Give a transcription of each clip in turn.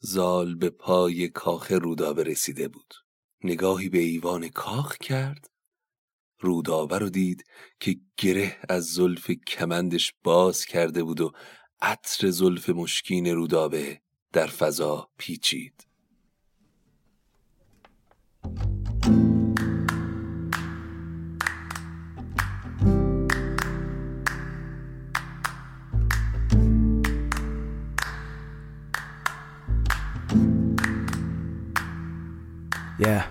زال به پای کاخ رودابه رسیده بود. نگاهی به ایوان کاخ کرد رودابه رو دید که گره از زلف کمندش باز کرده بود و عطر زلف مشکین رودابه در فضا پیچید Yeah.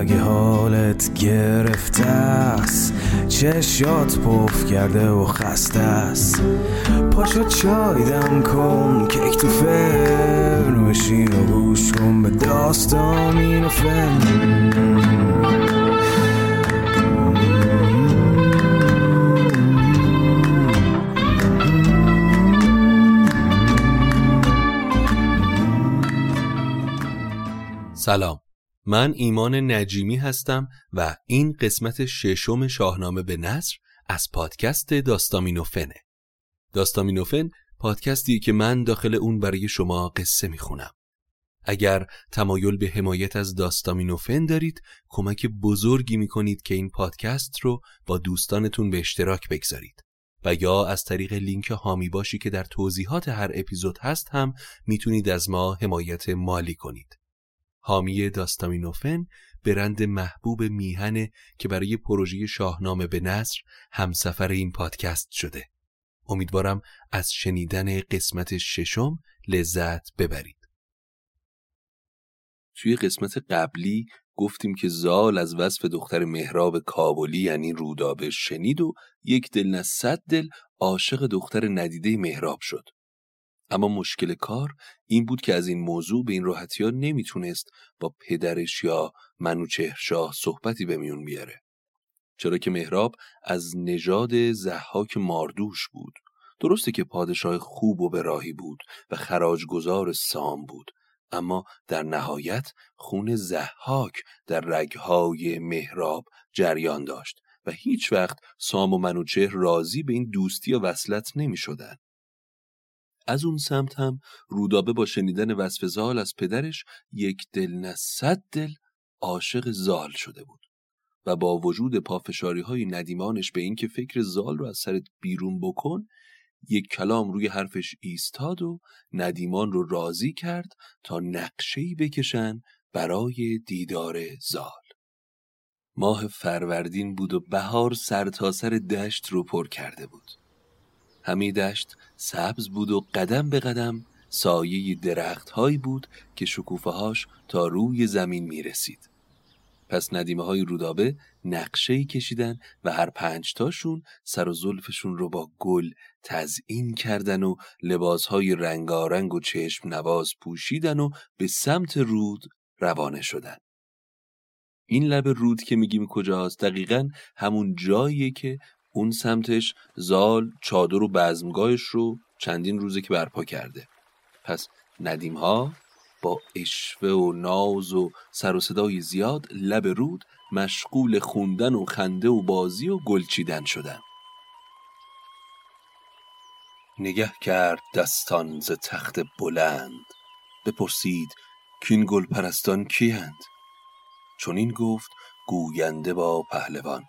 اگه حالت گرفته است چشات پف کرده و خسته است. پاشو چای دم کن کیک تو فرن بشین و گوش کن به داستان و فن. سلام. من ایمان نجیمی هستم و این قسمت ششم شاهنامه به نصر از پادکست داستامینوفنه. داستامینوفن پادکستی که من داخل اون برای شما قصه می‌خونم. اگر تمایل به حمایت از داستامینوفن دارید کمک بزرگی می‌کنید که این پادکست رو با دوستانتون به اشتراک بگذارید. و یا از طریق لینک هامی باشی که در توضیحات هر اپیزود هست هم می‌تونید از ما حمایت مالی کنید. حامی داستامینوفن برند محبوب میهنه که برای پروژه شاهنامه به نصر همسفر این پادکست شده. امیدوارم از شنیدن قسمت ششم لذت ببرید. توی قسمت قبلی گفتیم که زال از وصف دختر مهراب کابلی یعنی رودابه شنید و یک دل نه صد دل عاشق دختر ندیده مهراب شد. اما مشکل کار این بود که از این موضوع به این راحتی ها نمی‌تونست با پدرش یا منوچهرشاه صحبتی به میون بیاره. چرا که مهراب از نژاد زحاک ماردوش بود. درسته که پادشاه خوب و به بود و خراجگزار سام بود. اما در نهایت خون زحاک در رگهای مهراب جریان داشت و هیچ وقت سام و منوچهر راضی به این دوستی یا وصلت نمی شدن. از اون سمت هم رودابه با شنیدن وصف زال از پدرش یک دل نه صد دل عاشق زال شده بود و با وجود پافشاری های ندیمانش به اینکه فکر زال رو از سرت بیرون بکن یک کلام روی حرفش ایستاد و ندیمان رو راضی کرد تا نقشهی بکشن برای دیدار زال. ماه فروردین بود و بهار سرتاسر سر دشت رو پر کرده بود. همه دشت سبز بود و قدم به قدم سایه درخت هایی بود که شکوفه هاش تا روی زمین می رسید. پس ندیمه های رودابه نقشه کشیدن و هر پنج تاشون سر و زلفشون رو با گل تزئین کردن و لباس های رنگارنگ و چشم نواز پوشیدن و به سمت رود روانه شدن. این لب رود که میگیم کجاست دقیقا همون جاییه که اون سمتش زال چادر و بزمگاهش رو چندین روزه که برپا کرده. پس ندیم ها با اشوه و ناز و سر و صدای زیاد لب رود مشغول خوندن و خنده و بازی و گلچیدن شدن. نگه کرد دستان ز تخت بلند. بپرسید کین گل پرستان کیند چون این گفت گوینده با پهلوان.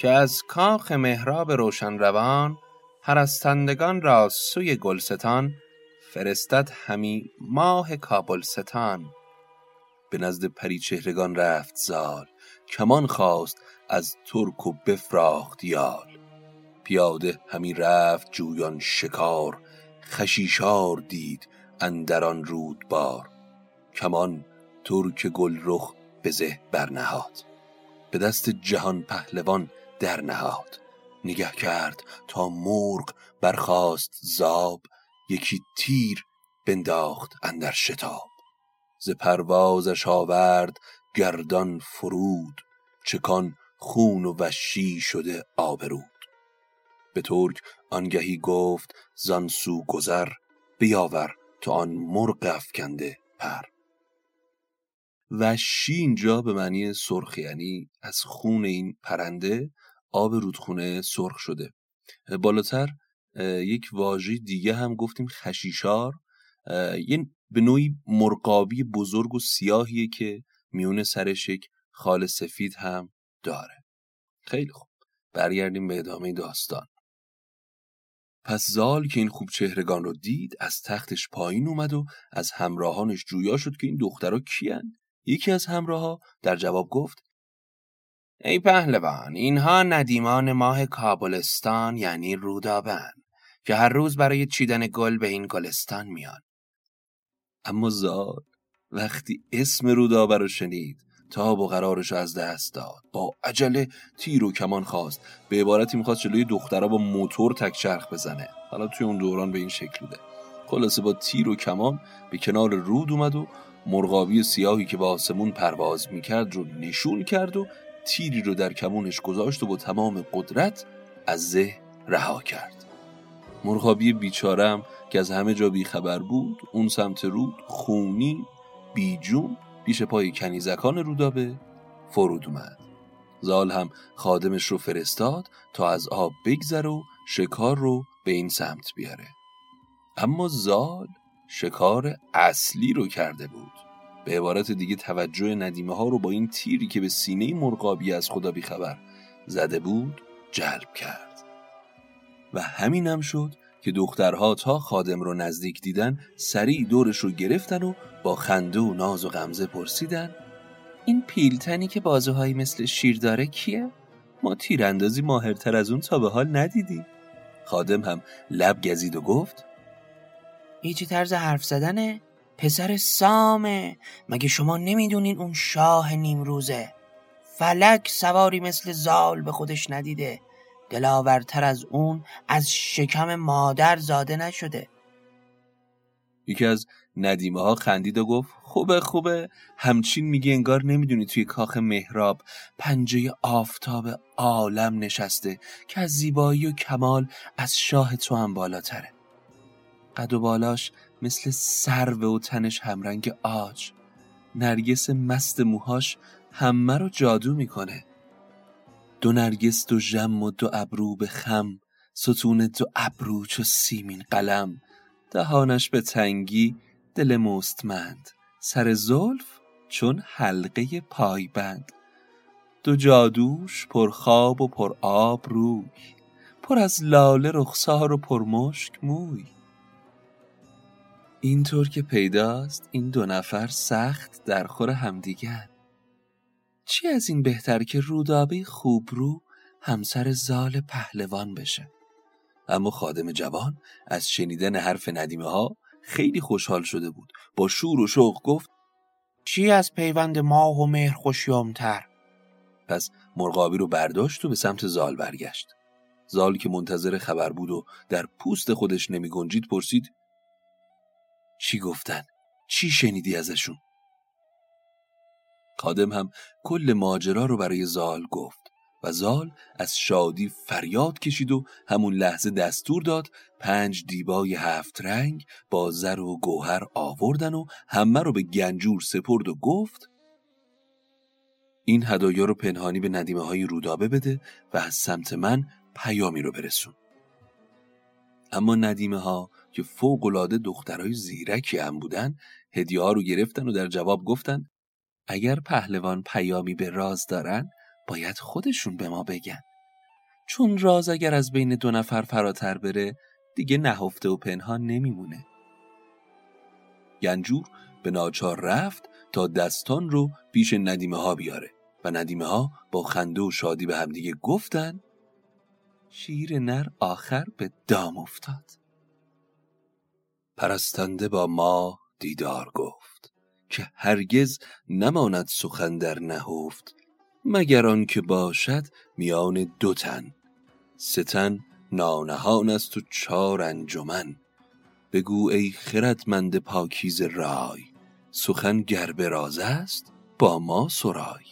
که از کاخ مهراب روشن روان هرستندگان را سوی گلستان فرستد همی ماه ستان به نزد پری چهرگان رفت زال کمان خواست از ترک و بفراخت یال. پیاده همی رفت جویان شکار خشیشار دید اندران رود بار کمان ترک گل رخ به زه برنهاد. به دست جهان پهلوان در نهاد. نگه کرد تا مرغ برخاست زاب یکی تیر بنداخت اندر شتاب. ز پروازش آورد گردان فرود چکان خون و وشی شده آبرود. به ترک آنگهی گفت زانسو گذر بیاور تو آن مرغ افکنده پر. وشی اینجا به معنی سرخ یعنی از خون این پرنده آب رودخونه سرخ شده. بالاتر یک واژه دیگه هم گفتیم خشیشار. یه به نوعی مرغابی بزرگ و سیاهیه که میون سرش یک خال سفید هم داره. خیلی خوب. برگردیم به ادامه داستان. پس زال که این خوب چهرگان رو دید از تختش پایین اومد و از همراهانش جویا شد که این دخترها کیان یکی از همراها در جواب گفت ای پهلوان اینها ندیمان ماه کابلستان یعنی رودابن که هر روز برای چیدن گل به این گلستان میان. اما زال وقتی اسم رودابه رو شنید تاب و قرارش از دست داد. با عجله تیر و کمان خواست. به عبارتی می‌خواست جلوی دخترها با موتور تکچرخ بزنه. حالا توی اون دوران به این شکل بوده. خلاصه با تیر و کمان به کنار رود اومد و مرغابی سیاهی که به آسمون پرواز می‌کرد رو نشون کرد و تیری رو در کمونش گذاشت و با تمام قدرت از زه رها کرد. مرغابی بیچارم که از همه جا بیخبر بود اون سمت رود خونی بیجون پیش پای کنیزکان رودابه فرود اومد. زال هم خادمش رو فرستاد تا از آب بگذر و شکار رو به این سمت بیاره. اما زال شکار اصلی رو کرده بود. به عبارت دیگه توجه ندیمه ها رو با این تیری که به سینه مرغابی از خدا بیخبر زده بود جلب کرد و همینم شد که دخترها تا خادم رو نزدیک دیدن سریع دورش رو گرفتن و با خنده و ناز و غمزه پرسیدن این پیلتنی که بازوهایی مثل شیر داره کیه؟ ما تیراندازی ماهرتر از اون تا به حال ندیدیم خادم هم لب گزید و گفت چی طرز حرف زدنه؟ پسر سامه. مگه شما نمی‌دونین اون شاه نیمروزه؟ فلک سواری مثل زال به خودش ندیده. دلاورتر از اون از شکم مادر زاده نشده. یکی از ندیمه ها خندید و گفت خوبه خوبه. همچین میگی انگار نمی‌دونی توی کاخ مهراب پنجه آفتاب عالم نشسته که از زیبایی و کمال از شاه تو هم بالاتره. قد و بالاش مثل سرو و تنش همرنگ آج. نرگس مست موهاش همه رو جادو می‌کنه. دو نرگس دو ژم و دو ابرو به خم. ستون دو ابرو چو سیمین قلم. دهانش به تنگی دل مستمند. سر زلف چون حلقه پایبند. دو جادوش پر خواب و پر آب روی. پر از لاله رخسار و پر مشک موی. اینطور که پیداست این دو نفر سخت در خور همدیگر چی از این بهتر که رودابه خوبرو همسر زال پهلوان بشه؟ اما خادم جوان از شنیدن حرف ندیمه ها خیلی خوشحال شده بود. با شور و شوق گفت چی از پیوند ماه و مهر خوشیامتر؟ پس مرغابی رو برداشت و به سمت زال برگشت. زال که منتظر خبر بود و در پوست خودش نمی گنجید پرسید چی گفتن؟ چی شنیدی ازشون؟ خادم هم کل ماجرا رو برای زال گفت و زال از شادی فریاد کشید و همون لحظه دستور داد پنج دیبای هفت رنگ با زر و گوهر آوردن و همه رو به گنجور سپرد و گفت این هدایا رو پنهانی به ندیمه های رودابه بده و از سمت من پیامی رو برسون اما ندیمه ها که فوق العاده دخترای زیرکی هم بودن هدیه ها رو گرفتن و در جواب گفتن اگر پهلوان پیامی به راز دارن باید خودشون به ما بگن. چون راز اگر از بین دو نفر فراتر بره دیگه نهفته و پنهان نمیمونه. گنجور به ناچار رفت تا دستان رو پیش ندیمه ها بیاره و ندیمه ها با خنده و شادی به همدیگه گفتن شیر نر آخر به دام افتاد. پرستنده با ما دیدار گفت که هرگز نماند سخن در نهفت مگر آن که باشد میان دو تن. سه تن نانهان است و چار انجمن. بگو ای خردمند پاکیز رای سخن گر راز است با ما سرای.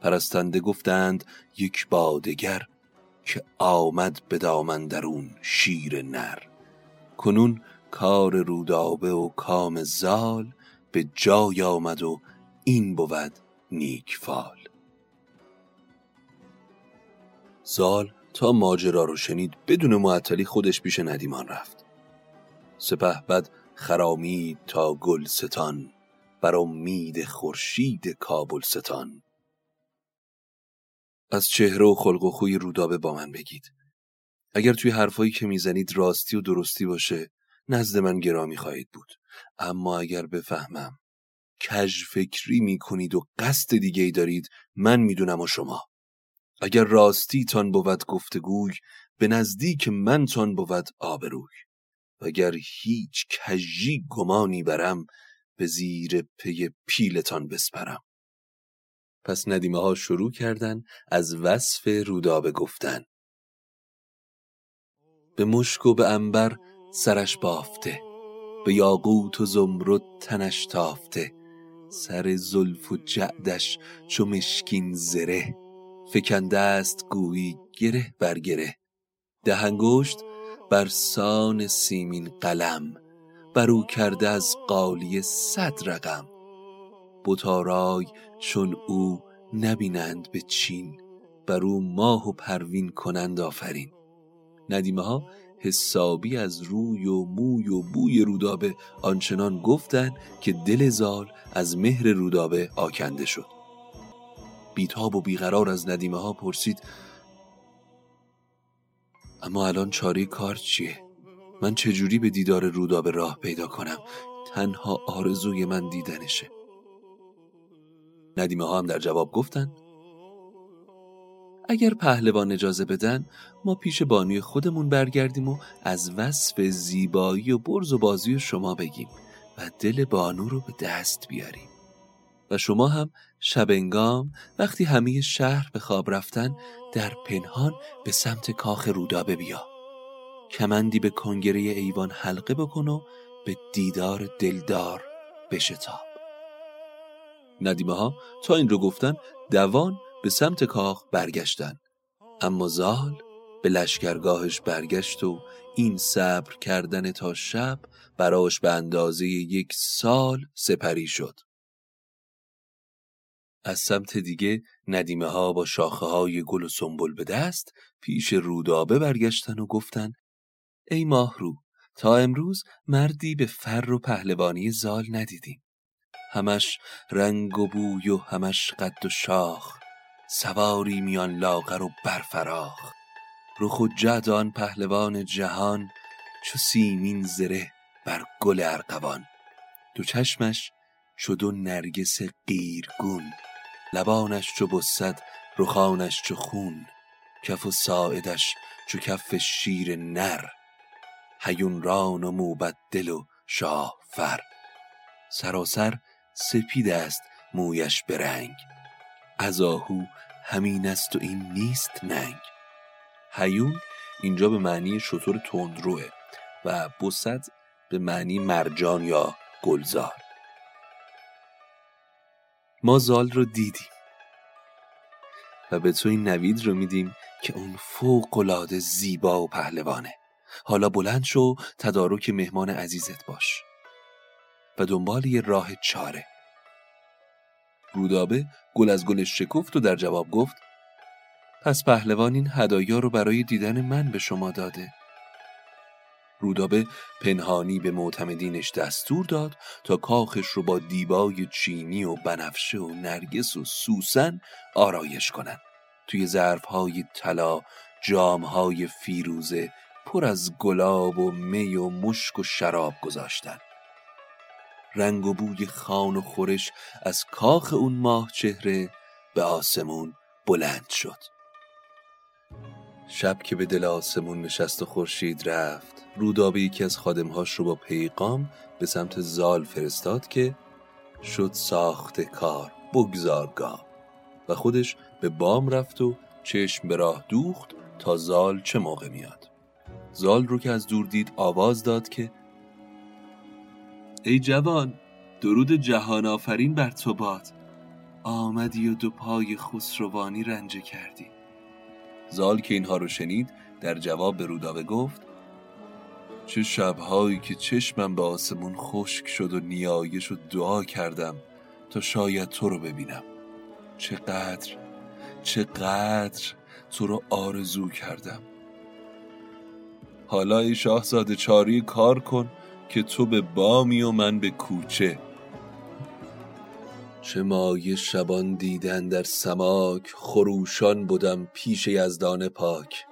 پرستنده گفتند یک بادگر که آمد به دامن درون شیر نر. کنون کار رودابه و کام زال به جای آمد و این بود نیک فال. زال تا ماجرا رو شنید بدون معطلی خودش پیش ندیمان رفت. سپه بد خرامید تا گلستان بر امید خورشید کابلستان. از چهره و خلق و خوی رودابه با من بگید. اگر توی حرفایی که می‌زنید راستی و درستی باشه نزد من گرامی خواهید بود. اما اگر بفهمم کج فکری می‌کنید و قصد دیگه ای دارید من می‌دونم و شما. اگر راستی تان بود گفتگوی به نزدیک من تان بود آبروی. اگر هیچ کجی گمانی برم به زیر پی پیلتان بسپرم. پس ندیمه ها شروع کردن از وصف رودابه گفتن. به مشک و به انبر سرش بافته. به یاقوت و زمرد تنش تافته. سر زلف و جعدش چو مشکین زره. فکنده است گویی گره بر گره. دهنگشت بر سان سیمین قلم. برو کرده از قالی صد رقم. بتارای چون او نبینند به چین. برو ماه و پروین کنند آفرین. ندیمه ها حسابی از روی و موی و بوی رودابه آنچنان گفتند که دل زال از مهر رودابه آکنده شد بیتاب و بیقرار از ندیمه ها پرسید اما الان چاره کار چیه؟ من چجوری به دیدار رودابه راه پیدا کنم؟ تنها آرزوی من دیدنشه ندیمه ها هم در جواب گفتن اگر پهلوان اجازه بدن ما پیش بانوی خودمون برگردیم و از وصف زیبایی و برز و بازی شما بگیم و دل بانو رو به دست بیاریم. و شما هم شبنگام وقتی همه شهر به خواب رفتن در پنهان به سمت کاخ رودابه بیا. کمندی به کنگره ایوان حلقه بکن و به دیدار دلدار بشتاب. ندیمه ها تا این رو گفتن دوان به سمت کاخ برگشتن. اما زال به لشکرگاهش برگشت و این صبر کردن تا شب براش به اندازه یک سال سپری شد. از سمت دیگه ندیمه ها با شاخه های گل و سنبل به دست پیش رودابه برگشتن و گفتن ای ماهرو تا امروز مردی به فر و پهلوانی زال ندیدیم. همش رنگ و بوی و همش قد و شاخ سواری میان لاغر و برفراخ رخ و جد آن پهلوان جهان چو سیمین زره بر گل ارقوان دو چشمش شد و نرگس قیرگون. لبانش چو بسد رخانش چو خون. کف و ساعدش چو کف شیر نر. هیون ران و موبد دل و شاه فر سراسر سپید است مویش برنگ از آهو همین است و این نیست ننگ. هیون اینجا به معنی شطور تندروه و بسد به معنی مرجان یا گلزار. ما زال رو دیدیم و به تو این نوید رو میدیم که اون فوق العاده زیبا و پهلوانه. حالا بلند شو تدارک مهمان عزیزت باش. و دنبال یه راه چاره. رودابه گل از گلش شکفت و در جواب گفت پس پهلوان این هدایا رو برای دیدن من به شما داده. رودابه پنهانی به معتمدینش دستور داد تا کاخش رو با دیبای چینی و بنفشه و نرگس و سوسن آرایش کنن توی ظرفهای طلا جامهای فیروزه پر از گلاب و می و مشک و شراب گذاشتن رنگ و بوی خان و خورش از کاخ اون ماه چهره به آسمون بلند شد. شب که به دل آسمون نشست و خورشید رفت رودابه یکی از خادمهاش رو با پیغام به سمت زال فرستاد که شد ساخت کار بگذارگاه و خودش به بام رفت و چشم به راه دوخت تا زال چه موقع میاد. زال رو که از دور دید آواز داد که ای جوان درود جهان آفرین بر تو باد. آمدی و دو پای خسروانی رنجه کردی. زال که اینها رو شنید در جواب به رودابه گفت چه شبهایی که چشمم به آسمون خشک شد و نیایش و دعا کردم تا شاید تو رو ببینم. چقدر چقدر تو رو آرزو کردم. حالا ای شاهزاده چاری کار کن که تو به بامی و من به کوچه. چه مایه شبان دیدن در سماک خروشان بودم پیش یزدان پاک.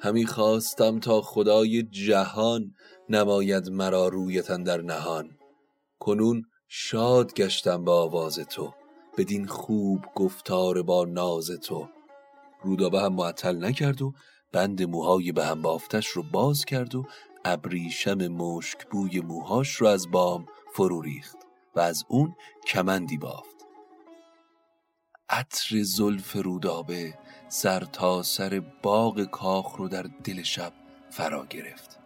همی خواستم تا خدای جهان نماید مرا رویتن در نهان. کنون شاد گشتم با آواز تو بدین خوب گفتار با ناز تو. رودابه هم معطل نکرد و بند موهای به هم بافتش رو باز کرد و ابریشم مشک بوی موهاش رو از بام فرو ریخت و از اون کمندی بافت. عطر زلف رودابه سر تا سر باغ کاخ رو در دل شب فرا گرفت.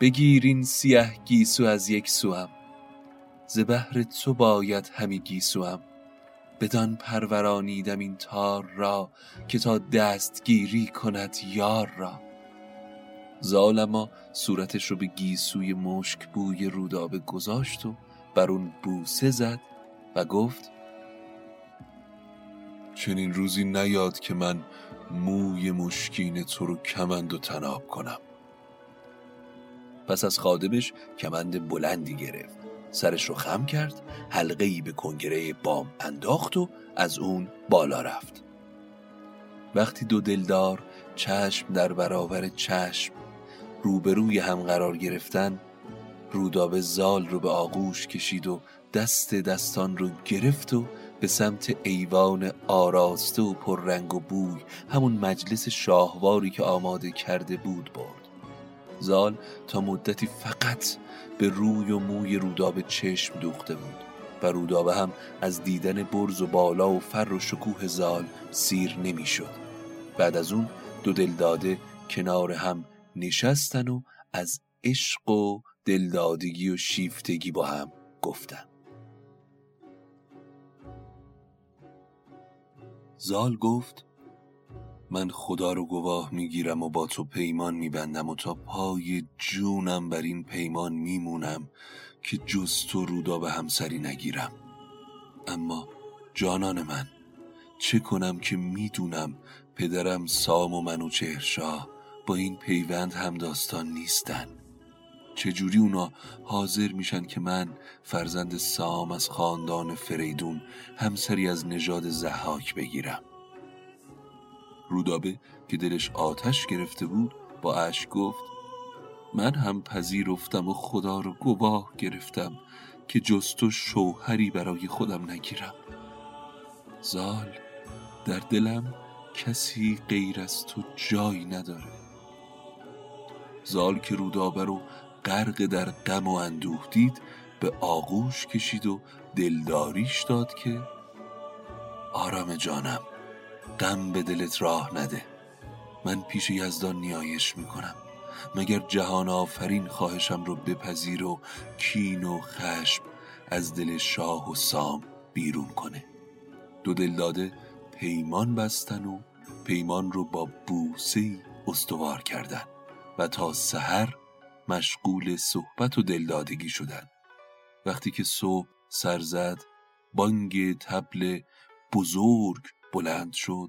بگیرین سیه گیسو از یک سوم ز بهر تو باید همی گیسوم بدان پرورانیدم این تار را که تا دستگیری کند یار را. زالما صورتش رو به گیسوی مشک بوی رودابه گذاشت و بر اون بوسه زد و گفت چنین روزی نیاد که من موی مشکین تو رو کمند و تناب کنم. پس از خادمش کمند بلندی گرفت سرش رو خم کرد حلقه ای به کنگره بام انداخت و از اون بالا رفت. وقتی دو دلدار چشم در برابر چشم روبروی هم قرار گرفتن رودابه زال رو به آغوش کشید و دست دستان رو گرفت و به سمت ایوان آراسته و پررنگ و بوی همون مجلس شاهواری که آماده کرده بود برد زال تا مدتی فقط به روی و موی رودابه چشم دوخته بود و رودابه هم از دیدن برز و بالا و فر و شکوه زال سیر نمی‌شد. بعد از اون دو دلداده کنار هم نشستن و از عشق و دلدادگی و شیفتگی با هم گفتن. زال گفت من خدا رو گواه می‌گیرم و با تو پیمان میبندم و تا پای جونم بر این پیمان میمونم که جز تو رودا به همسری نگیرم. اما جانان من چه کنم که می‌دونم پدرم سام و منو چهرشاه با این پیوند هم داستان نیستن. چجوری اونا حاضر میشن که من فرزند سام از خاندان فریدون همسری از نژاد زحاک بگیرم؟ رودابه که دلش آتش گرفته بود با اشک گفت من هم پذیرفتم و خدا رو گواه گرفتم که جز تو شوهری برای خودم نگیرم. زال در دلم کسی غیر از تو جایی نداره. زال که رودابه رو غرق در غم و اندوه دید به آغوش کشید و دلداریش داد که آرام جانم غم به دلت راه نده. من پیش یزدان نیایش می‌کنم. مگر جهان آفرین خواهشم رو بپذیر و کین و خشم از دل شاه و سام بیرون کنه؟ دو دلداده پیمان بستن و پیمان رو با بوسی استوار کردن. و تا سحر مشغول صحبت و دلدادگی شدن وقتی که صبح سر زد بانگ تبل بزرگ بلند شد.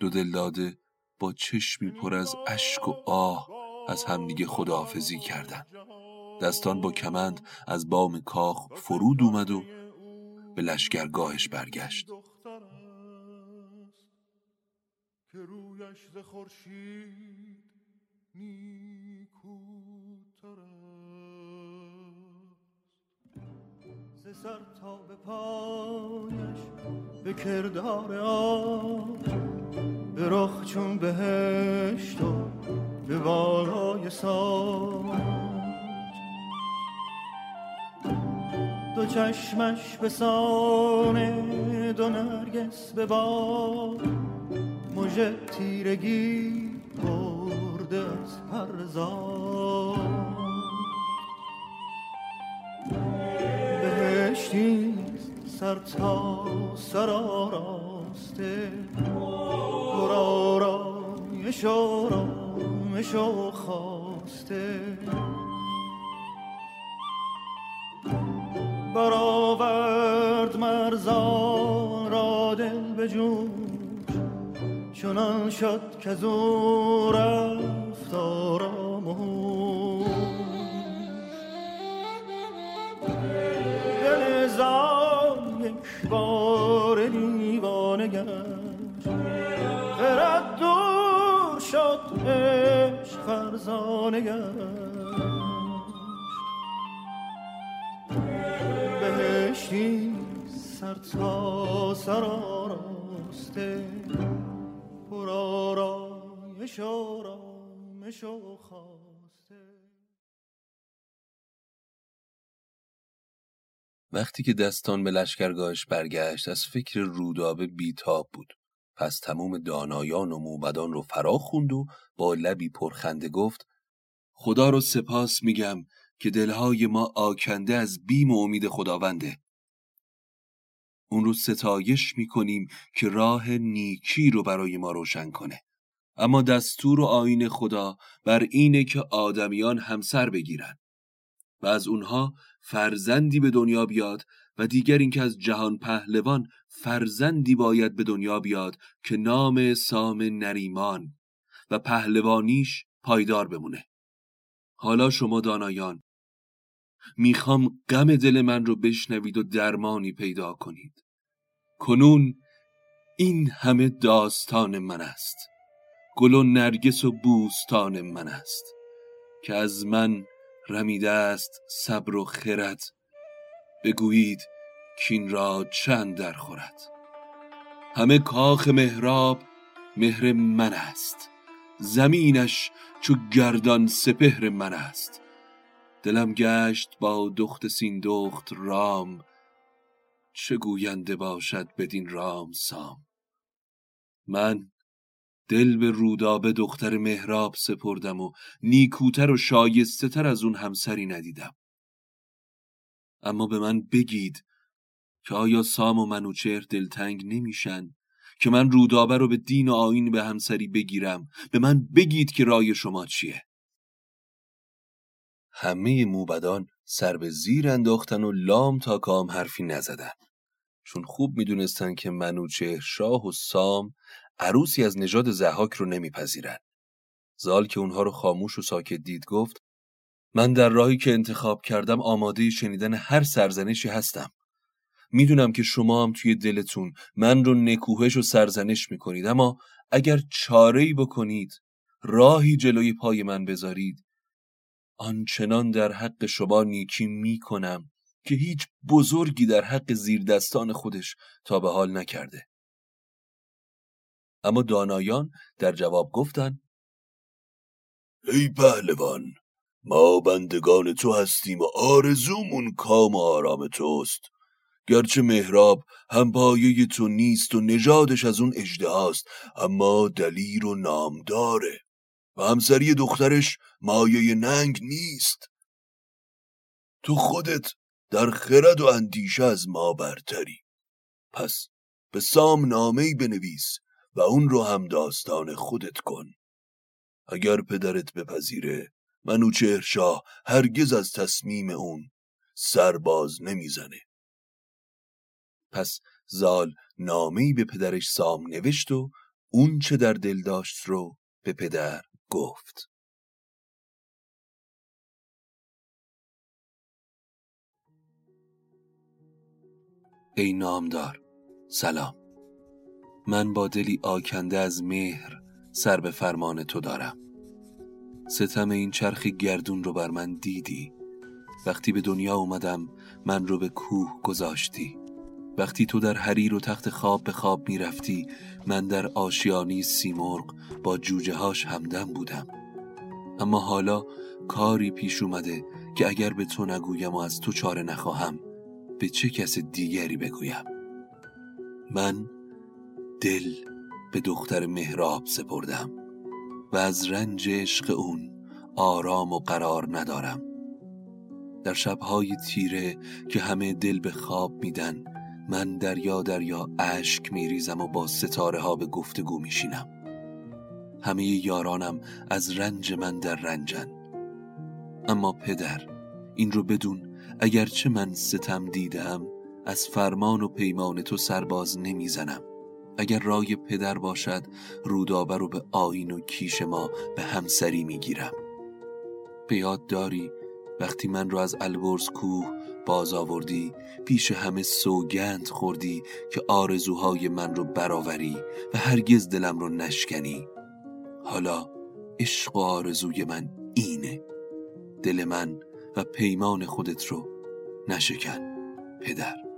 دو دلداده با چشمی پر از اشک و آه از همدیگه خداحافظی کردند. دستان با کمند از بام کاخ فرود اومد و به لشکرگاهش برگشت. که خورشید سر تا به پایش به کردار آب به رخ چون بهشت و به بالای ساج. دو چشمش به سانه دو نرگس به باد مژه تیرگی از پرزاد بهشتی سر تا سر آراسته پر آرایش آرامش و خواسته برآورد مرزان را دل به جوش چنان شد که زور رفت آرام دل زان یک بار دیوانه گشت. خرد دور شد عشق فرزانه گشت. بهشتی سر تا سر آراسته پر آرایش آرامش و خواسته. وقتی که دستان به لشکرگاهش برگشت از فکر رودابه بیتاب بود. پس تموم دانایان و موبدان رو فرا خوند و با لبی پرخنده گفت خدا رو سپاس میگم که دلهای ما آکنده از بیم و امید خداونده. اون رو ستایش می‌کنیم که راه نیکی رو برای ما روشن کنه. اما دستور و آین خدا بر اینه که آدمیان همسر بگیرن و از اونها فرزندی به دنیا بیاد و دیگر اینکه از جهان پهلوان فرزندی باید به دنیا بیاد که نام سام نریمان و پهلوانیش پایدار بمونه. حالا شما دانایان می‌خوام غم دل من رو بشنوید و درمانی پیدا کنید. کنون این همه داستان من است. گل و نرگس و بوستان من است که از من رمیده است صبر و خرد. بگویید کین را چند در خورد؟ همه کاخ مهراب مهر من است زمینش چو گردان سپهر من است. دلم گشت با دخت سیندخت رام چه گوینده باشد بدین رام سام؟ من دل به رودابه دختر مهراب سپردم و نیکوتر و شایسته تر از اون همسری ندیدم. اما به من بگید که آیا سام و منوچهر دلتنگ نمیشن؟ که من رودابه رو به دین و آین به همسری بگیرم؟ به من بگید که رای شما چیه؟ همه موبدان سر به زیر انداختن و لام تا کام حرفی نزدن. چون خوب می‌دونستن که منوچهر شاه و سام عروسی از نژاد زحاک رو نمیپذیرن زال که اونها رو خاموش و ساکت دید گفت من در راهی که انتخاب کردم آماده شنیدن هر سرزنشی هستم. می‌دونم که شما هم توی دلتون من رو نکوهش و سرزنش می‌کنید اما اگر چاره‌ای بکنید راهی جلوی پای من بذارید آنچنان در حق شما نیکی می‌کنم که هیچ بزرگی در حق زیر دستان خودش تا به حال نکرده. اما دانایان در جواب گفتند ای پهلوان ما بندگان تو هستیم و آرزومون کام و آرام توست. گرچه مهراب هم پایه تو نیست و نژادش از اون اجده اما دلیر و نام داره و همسری دخترش مایه ننگ نیست. تو خودت در خرد و اندیشه از ما برتری. پس به سام نامه‌ای بنویس و اون رو هم داستان خودت کن. اگر پدرت بپذیره منوچهر شاه هرگز از تصمیم اون سرباز نمی‌زنه. پس زال نامه‌ای به پدرش سام نوشت و اون چه در دل داشت رو به پدر گفت. ای نامدار سلام. من با دلی آکنده از مهر سر به فرمان تو دارم. ستم این چرخ گردون رو بر من دیدی. وقتی به دنیا اومدم من رو به کوه گذاشتی. وقتی تو در حریر و تخت خواب به خواب می‌رفتی من در آشیانی سیمرغ با جوجه هاش همدم بودم. اما حالا کاری پیش اومده که اگر به تو نگویم و از تو چاره نخواهم به چه کس دیگری بگویم؟ من دل به دختر مهراب سپردم و از رنج عشق اون آرام و قرار ندارم. در شبهای تیره که همه دل به خواب میدن من دریا دریا اشک میریزم و با ستاره ها به گفتگو میشینم. همه یارانم از رنج من در رنجن. اما پدر این رو بدون اگرچه من ستم دیدم از فرمان و پیمان تو سرباز نمی‌زنم. اگر رای پدر باشد رودابه رو به آین و کیش ما به همسری می‌گیرم. به یاد داری وقتی من رو از البرز کوه باز آوردی پیش همه سوگند خوردی که آرزوهای من رو برآوری و هرگز دلم رو نشکنی. حالا عشق و آرزوی من اینه. دل من و پیمان خودت رو نشکن پدر.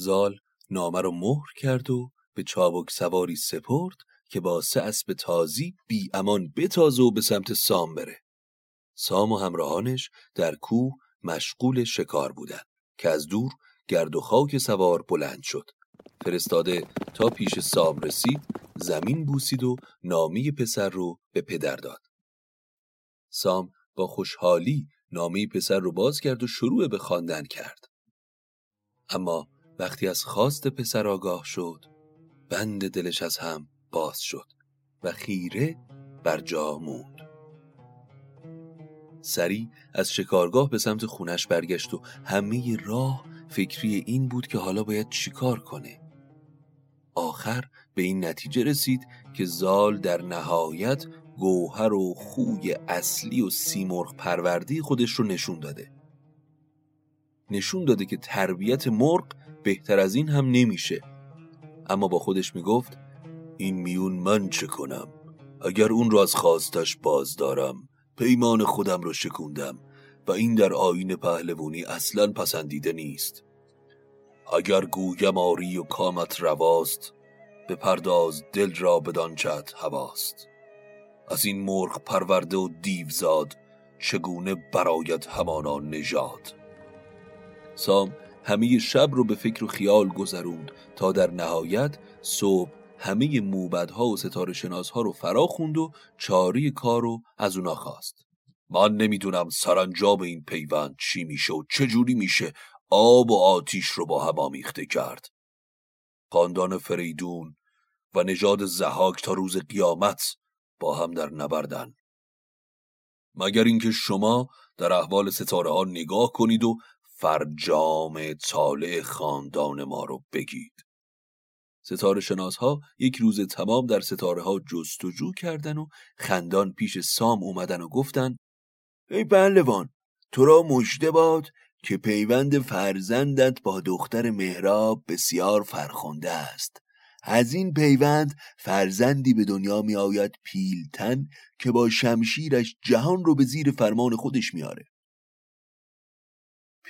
زال نامه رو مهر کرد و به چابک سواری سپرد که با سه اسب تازی بی امان بتازه و به سمت سام بره. سام و همراهانش در کوه مشغول شکار بودند که از دور گرد و خاک سوار بلند شد. فرستاده تا پیش سام رسید زمین بوسید و نامی پسر رو به پدر داد. سام با خوشحالی نامی پسر رو باز کرد و شروع به خواندن کرد. اما وقتی از خواست پسر آگاه شد بند دلش از هم باز شد و خیره بر جا موند. سری از شکارگاه به سمت خونش برگشت و همه راه فکری این بود که حالا باید چیکار کنه. آخر به این نتیجه رسید که زال در نهایت گوهر و خوی اصلی و سیمرغ پروردی خودش رو نشون داده. نشون داده که تربیت مرغ بهتر از این هم نمیشه. اما با خودش می‌گفت این میون من چه کنم؟ اگر اون رو از خواستش باز دارم پیمان خودم رو شکوندم و این در آین پهلوانی اصلا پسندیده نیست. اگر گویم آری و کامت رواست به پرداز دل را بدانچت هواست. از این مرغ پرورده و دیوزاد چگونه برایت همانا نژاد؟ سام همه شب رو به فکر و خیال گذروند تا در نهایت صبح همه موبدها و ستاره شناسها رو فرا خوند و چاری کار رو از اونا خواست. من نمی‌دونم سرانجام این پیوند چی میشه و چجوری میشه. آب و آتیش رو با هم آمیخته کرد. خاندان فریدون و نژاد زهاک تا روز قیامت با هم در نبردن. مگر اینکه شما در احوال ستاره ها نگاه کنید و فرجام طالع خاندان ما رو بگید. ستاره شناس ها یک روز تمام در ستاره ها جستجو کردن و خندان پیش سام اومدن و گفتن ای پهلوان تو را مژده باد که پیوند فرزندت با دختر مهراب بسیار فرخنده است. از این پیوند فرزندی به دنیا می آید پیلتن که با شمشیرش جهان رو به زیر فرمان خودش میاره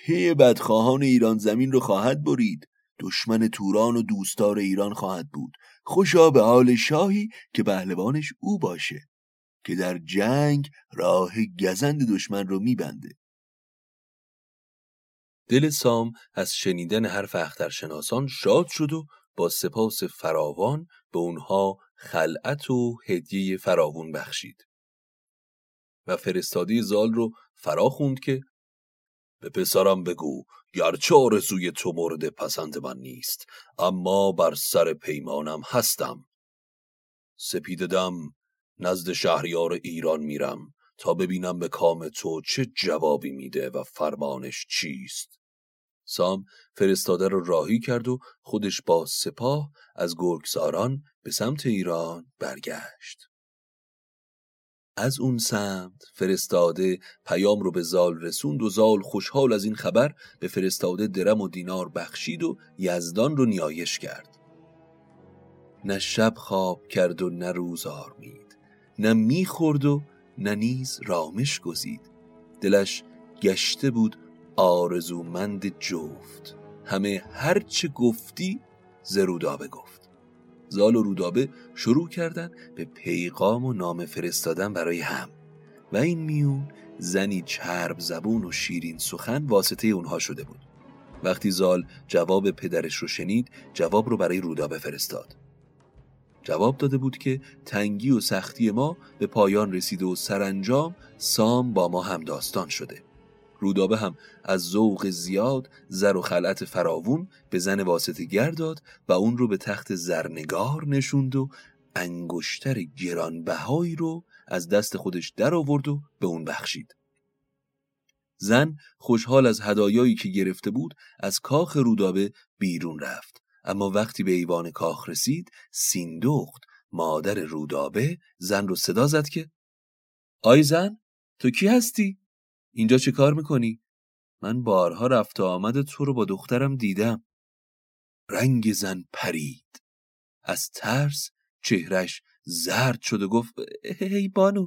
پی بدخواهان ایران زمین رو خواهد برید. دشمن توران و دوستار ایران خواهد بود. خوشا به حال شاهی که پهلوانش او باشه که در جنگ راه گزند دشمن رو میبنده. دل سام از شنیدن حرف اخترشناسان شاد شد و با سپاس فراوان به اونها خلعت و هدیه فراوون بخشید. و فرستادی زال رو فرا خوند که به پسرم بگو گرچه آرزوی تو مورد پسند من نیست اما بر سر پیمانم هستم سپیددم نزد شهریار ایران میرم تا ببینم به کام تو چه جوابی میده و فرمانش چیست سام فرستاده رو راهی کرد و خودش با سپاه از گرگساران به سمت ایران برگشت. از اون سمت فرستاده پیام رو به زال رسوند و زال خوشحال از این خبر به فرستاده درم و دینار بخشید و یزدان رو نیایش کرد. نه شب خواب کرد و نه روز آرمید. نه می‌خورد و نه نیز رامش گزید. دلش گشته بود آرزومند جفت. همه هرچه گفتی ز رودابه گفت. زال و رودابه شروع کردن به پیغام و نام فرستادن برای هم. و این میون زنی چرب زبون و شیرین سخن واسطه اونها شده بود. وقتی زال جواب پدرش رو شنید جواب رو برای رودابه فرستاد. جواب داده بود که تنگی و سختی ما به پایان رسیده و سرانجام سام با ما هم داستان شده. رودابه هم از ذوق زیاد زر و خلعت فراوون به زن واسطه گرداد و اون رو به تخت زرنگار نشوند و انگشتر گرانبهایی رو از دست خودش در آورد و به اون بخشید. زن خوشحال از هدایایی که گرفته بود از کاخ رودابه بیرون رفت اما وقتی به ایوان کاخ رسید سیندخت مادر رودابه زن رو صدا زد که آی زن تو کی هستی؟ اینجا چه کار می‌کنی؟ من بارها رفت آمد تو رو با دخترم دیدم. رنگ زن پرید. از ترس چهرش زرد شد و گفت هی بانو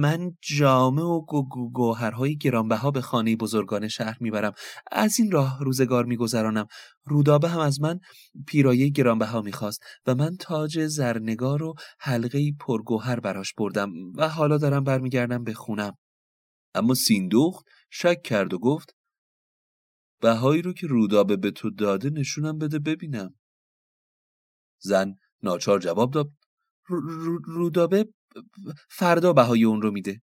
من جامه و گوهرهای گرانبها به خانه بزرگان شهر می‌برم از این راه روزگار میگذرانم رودابه هم از من پیرایه گرانبها می‌خواست و من تاج زرنگار و حلقه پرگوهر براش بردم و حالا دارم برمیگردم به خونم اما سیندخت شک کرد و گفت بهایی رو که رودابه به تو داده نشونم بده ببینم. زن ناچار جواب داد رودابه فردا بهای اون رو میده.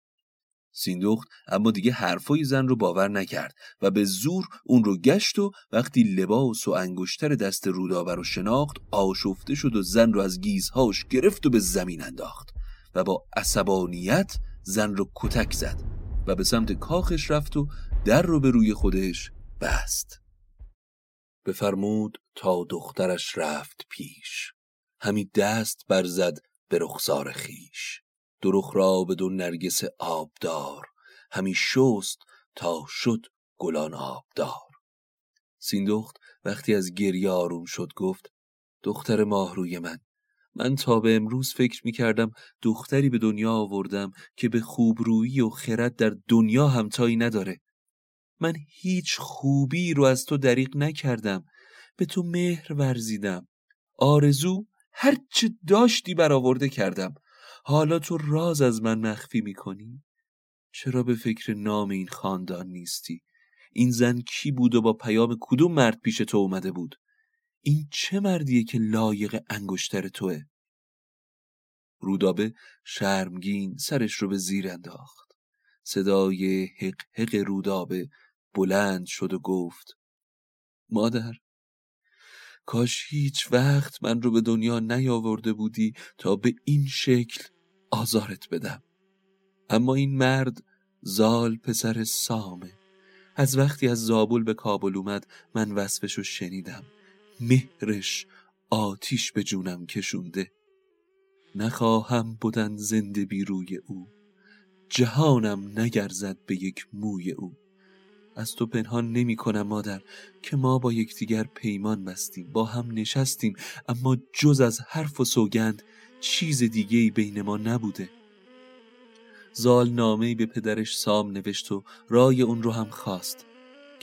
سیندخت اما دیگه حرفای زن رو باور نکرد و به زور اون رو گشت و وقتی لباس و انگشتر دست رودابه رو شناخت آشفته شد و زن رو از گیزهاش گرفت و به زمین انداخت و با عصبانیت زن رو کتک زد. و به سمت کاخش رفت و در رو به روی خودش بست. بفرمود تا دخترش رفت پیش. همی دست برزد به رخسار خیش. درخ را به دو نرگس آبدار. همی شست تا شد گلان آبدار. سیندخت وقتی از گریه آروم شد گفت دختر ماهروی من من تا به امروز فکر می کردم دختری به دنیا آوردم که به خوبرویی و خرد در دنیا همتایی نداره. من هیچ خوبی رو از تو دریغ نکردم. به تو مهر ورزیدم. آرزو هرچه داشتی برآورده کردم. حالا تو راز از من مخفی می‌کنی؟ چرا به فکر نام این خاندان نیستی؟ این زن کی بود و با پیام کدوم مرد پیش تو اومده بود؟ این چه مردیه که لایق انگشتر توه؟ رودابه شرمگین سرش رو به زیر انداخت. صدای حق حق رودابه بلند شد و گفت مادر کاش هیچ وقت من رو به دنیا نیاورده بودی تا به این شکل آزارت بدم. اما این مرد زال پسر سامه. از وقتی از زابل به کابل اومد من وصفشو شنیدم. مهرش آتیش به جونم کشونده. نخواهم بودن زنده بی روی او. جهانم نگرزد به یک موی او. از تو پنهان نمی کنم مادر که ما با یکدیگر پیمان بستیم با هم نشستیم اما جز از حرف و سوگند چیز دیگه بین ما نبوده. زال نامه به پدرش سام نوشت و رای اون رو هم خواست.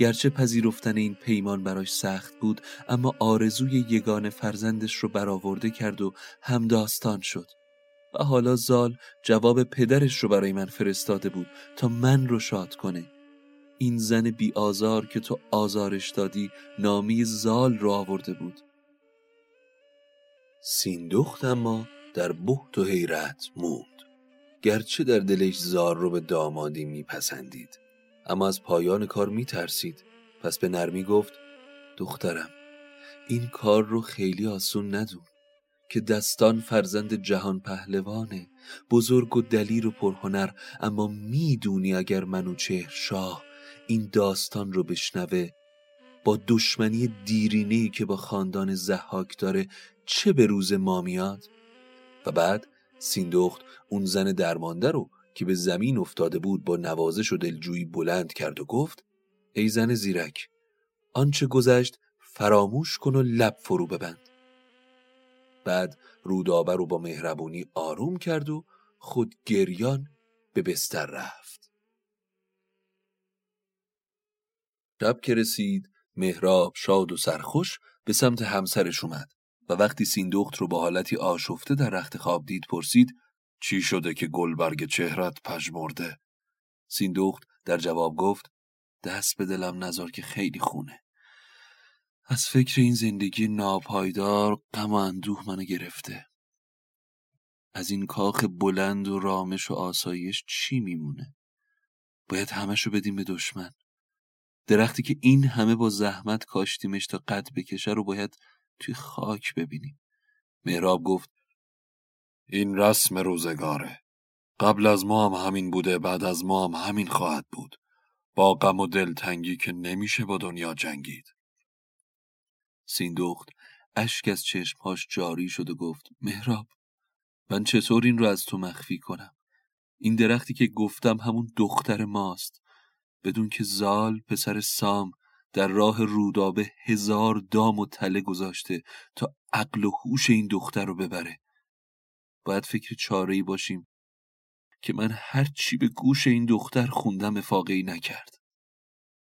گرچه پذیرفتن این پیمان براش سخت بود اما آرزوی یگان فرزندش رو برآورده کرد و همداستان شد. و حالا زال جواب پدرش رو برای من فرستاده بود تا من رو شاد کنه. این زن بی آزار که تو آزارش دادی نامی زال رو آورده بود. سیندخت اما در بحت و حیرت موند. گرچه در دلش زار رو به دامادی میپسندید. اما از پایان کار میترسید. پس به نرمی گفت دخترم این کار رو خیلی آسون ندون که دستان فرزند جهان پهلوانه بزرگ و دلیر و پرهنر اما می‌دونی اگر منوچهر شاه این داستان رو بشنوه با دشمنی دیرینهی که با خاندان زحاک داره چه به روز ما میاد؟ و بعد سیندخت اون زن درمانده رو که به زمین افتاده بود با نوازش و دلجویی بلند کرد و گفت ای زن زیرک آنچه گذشت فراموش کن و لب فرو ببند. بعد رودابه رو با مهربونی آروم کرد و خود گریان به بستر رفت. شب که رسید مهراب شاد و سرخوش به سمت همسرش اومد و وقتی سیندخت رو با حالتی آشفته در رخت خواب دید پرسید چی شده که گلبرگ چهرت پژمرده سیندخت در جواب گفت دست به دلم نزار که خیلی خونه. از فکر این زندگی ناپایدار غم و اندوه منو گرفته. از این کاخ بلند و رامش و آسایش چی میمونه؟ باید همشو بدیم به دشمن. درختی که این همه با زحمت کاشتیمش تا قد بکشه رو باید توی خاک ببینیم. مهراب گفت این رسم روزگاره. قبل از ما هم همین بوده بعد از ما هم همین خواهد بود. با غم و دلتنگی که نمیشه با دنیا جنگید. سیندخت اشک از چشمهاش جاری شد و گفت مهراب من چطور این رو از تو مخفی کنم؟ این درختی که گفتم همون دختر ماست. بدون که زال پسر سام در راه رودابه هزار دام و تله گذاشته تا عقل و هوش این دختر رو ببره. باید فکر چاره باشیم که من هر چی به گوش این دختر خوندم افاقه نکرد.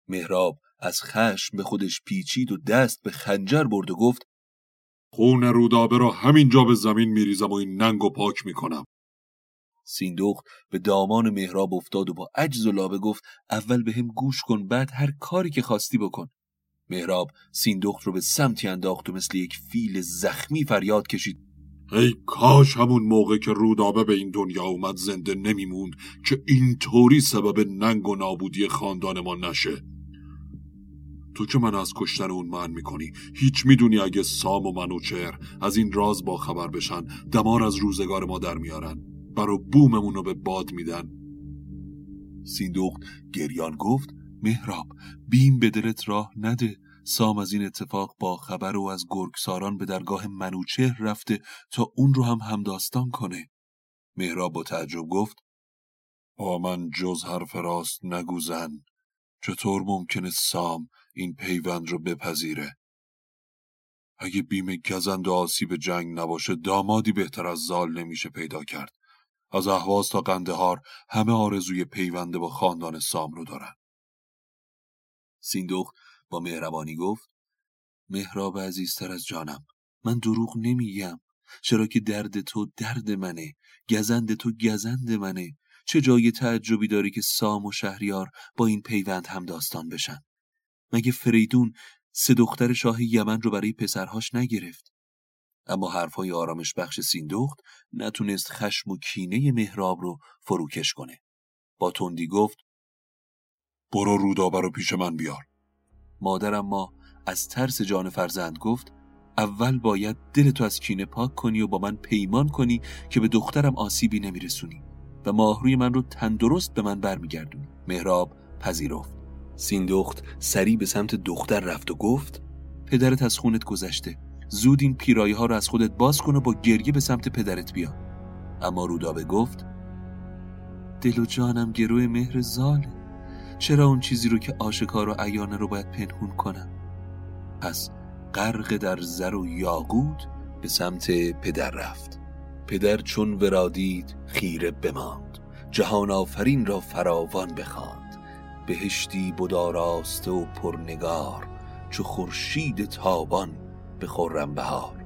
مهراب از خشم به خودش پیچید و دست به خنجر برد و گفت خون رودابه را همینجا به زمین میریزم و این ننگ و پاک می‌کنم. سیندخت به دامان مهراب افتاد و با عجز و لابه گفت اول به هم گوش کن بعد هر کاری که خواستی بکن. مهراب سیندخت رو به سمتی انداخت و مثل یک فیل زخمی فریاد کشید. ای کاش همون موقع که رودابه به این دنیا اومد زنده نمیموند که اینطوری سبب ننگ و نابودی خاندان ما نشه. تو که من از کشتن اون من می‌کنی. هیچ می‌دونی اگه سام و منوچهر از این راز با خبر بشن دمار از روزگار ما در میارن برا بوممون رو به باد میدن. سیندخت گریان گفت مهراب بیم به دلت راه نده. سام از این اتفاق با خبر و از گرگساران به درگاه منوچهر رفته تا اون رو هم همداستان کنه. مهراب با تعجب گفت با من جز حرف راست نگوزن. چطور ممکنه سام این پیوند رو بپذیره؟ اگه بیم گزند و آسیب جنگ نباشه دامادی بهتر از زال نمیشه پیدا کرد. از اهواز تا قندهار همه آرزوی پیونده با خاندان سام رو دارن. سیندخت با مهربانی گفت مهراب عزیزتر از جانم من دروغ نمیگم. چرا که درد تو درد منه گزند تو گزند منه. چه جای تعجبی داری که سام و شهریار با این پیوند هم داستان بشن؟ مگه فریدون سه دختر شاه یمن رو برای پسرهاش نگرفت؟ اما حرفهای آرامش بخش سیندخت نتونست خشم و کینه مهراب رو فروکش کنه. با تندی گفت برو رودابه رو پیش من بیار. مادرم ما از ترس جان فرزند گفت اول باید دلتو از کینه پاک کنی و با من پیمان کنی که به دخترم آسیبی نمیرسونی و ماهروی من رو تندرست به من برمیگردونی. مهراب پذیرفت. سیندخت سریع به سمت دختر رفت و گفت پدرت از خونت گذشته. زود این پیرایه ها رو از خودت باز کن و با گریه به سمت پدرت بیا. اما رودابه گفت دل و جانم گروه مهر زاله. چرا اون چیزی رو که آشکار و عیانه رو باید پنهون کنم؟ پس غرق در زر و یاقوت به سمت پدر رفت. پدر چون ورادید خیره بماند. جهان آفرین را فراوان بخواند. بهشتی بداراسته و پرنگار چو خورشید تابان به خرم بهار.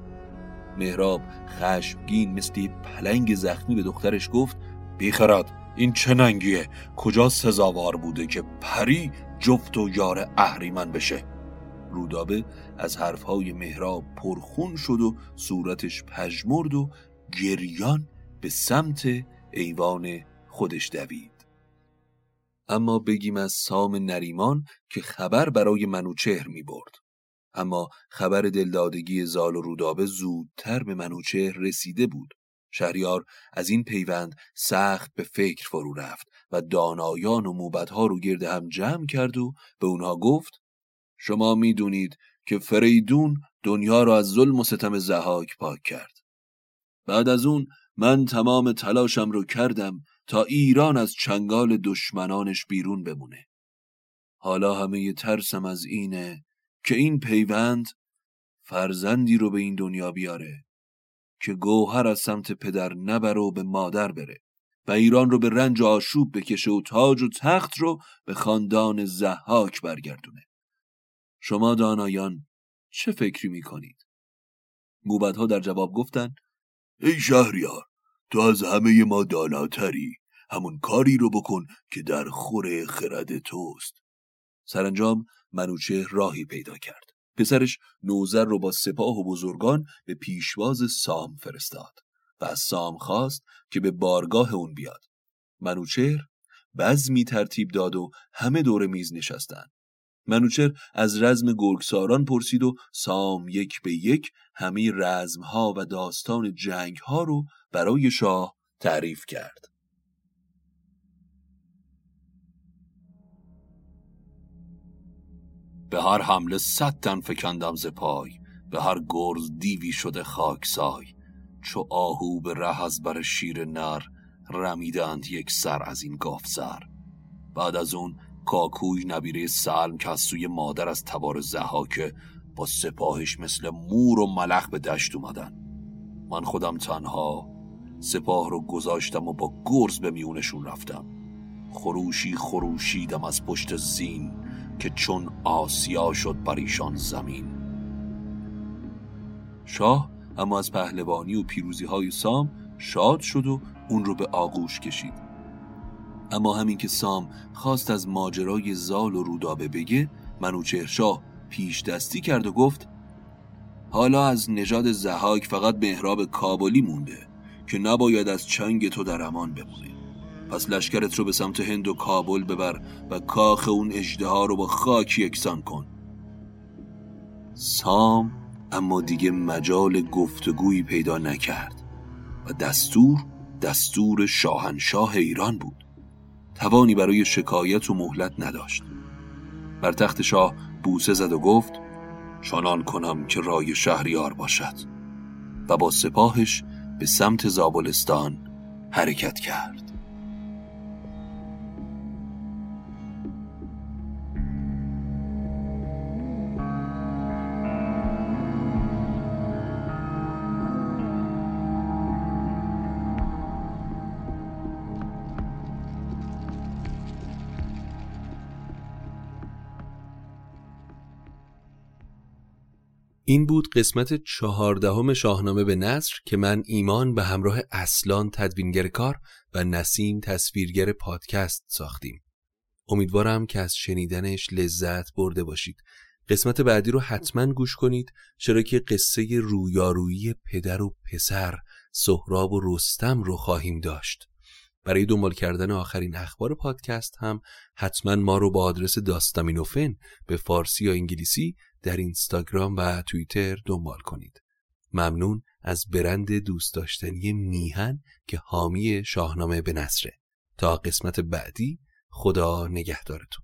مهراب خشمگین مثل پلنگ زخمی به دخترش گفت بیخرد این چه کجا سزاوار بوده که پری جفت و یار اهریمن بشه رودابه از حرفهای مهراب پرخون شد و صورتش پژمرد و گریان به سمت ایوان خودش دوید اما بگیم از سام نریمان که خبر برای منوچهر می برد. اما خبر دلدادگی زال و رودابه زودتر به منوچهر رسیده بود. شهریار از این پیوند سخت به فکر فرو رفت و دانایان و موبدها رو گرد هم جمع کرد و به اونها گفت شما می‌دونید که فریدون دنیا را از ظلم و ستم زهاک پاک کرد. بعد از اون من تمام تلاشم رو کردم تا ایران از چنگال دشمنانش بیرون بمونه. حالا همه ترسم از اینه که این پیوند فرزندی رو به این دنیا بیاره که گوهر از سمت پدر نبره و به مادر بره و ایران رو به رنج و آشوب بکشه و تاج و تخت رو به خاندان زحاک برگردونه. شما دانایان چه فکری می‌کنید؟ موبدها در جواب گفتند ای شهریار تو از همه ما داناتری همون کاری رو بکن که در خور خرد توست سرانجام منوچه راهی پیدا کرد پسرش نوزر رو با سپاه و بزرگان به پیشواز سام فرستاد و از سام خواست که به بارگاه اون بیاد منوچهر بزمی ترتیب داد و همه دور میز نشستند منوچر از رزم گرگساران پرسید و سام یک به یک همه رزمها و داستان جنگها رو برای شاه تعریف کرد. به هر حمله صد تن فکندم ز پای به هر گرز دیوی شده خاکسای. چو آهو به ره از بر شیر نر رمیدند یک سر از این گاف سر بعد از اون کاکوی نبیره سلم که از سوی مادر از تبار زهاکه با سپاهش مثل مور و ملخ به دشت اومدن. من خودم تنها سپاه رو گذاشتم و با گرز به میونشون رفتم. خروشی خروشیدم از پشت زین. که چون آسیا شد بر ایشان زمین. شاه اما از پهلوانی و پیروزی های سام شاد شد و اون رو به آغوش کشید. اما همین که سام خواست از ماجرای زال و رودابه بگه منوچهرشاه پیش دستی کرد و گفت حالا از نژاد زهاک فقط مهراب کابلی مونده که نباید از چنگ تو در امان بمونه. پس لشکرت رو به سمت هند و کابل ببر و کاخ اون اجده رو با خاک یکسان کن. سام اما دیگه مجال گفتگویی پیدا نکرد و دستور دستور شاهنشاه ایران بود. توانی برای شکایت و مهلت نداشت. بر تخت شاه بوسه زد و گفت چنان کنم که رای شهریار باشد. و با سپاهش به سمت زابلستان حرکت کرد. این بود قسمت چهاردهم شاهنامه به نصر که من ایمان به همراه اصلان تدوینگر کار و نسیم تصویرگر پادکست ساختیم. امیدوارم که از شنیدنش لذت برده باشید. قسمت بعدی رو حتما گوش کنید چرا که قصه رویارویی پدر و پسر سهراب و رستم رو خواهیم داشت. برای دنبال کردن آخرین اخبار پادکست هم حتما ما رو با آدرس داستامینوفن به فارسی یا انگلیسی در اینستاگرام و توییتر دنبال کنید. ممنون از برند دوست داشتنی میهن که حامی شاهنامه به نصره. تا قسمت بعدی خدا نگهدارتون.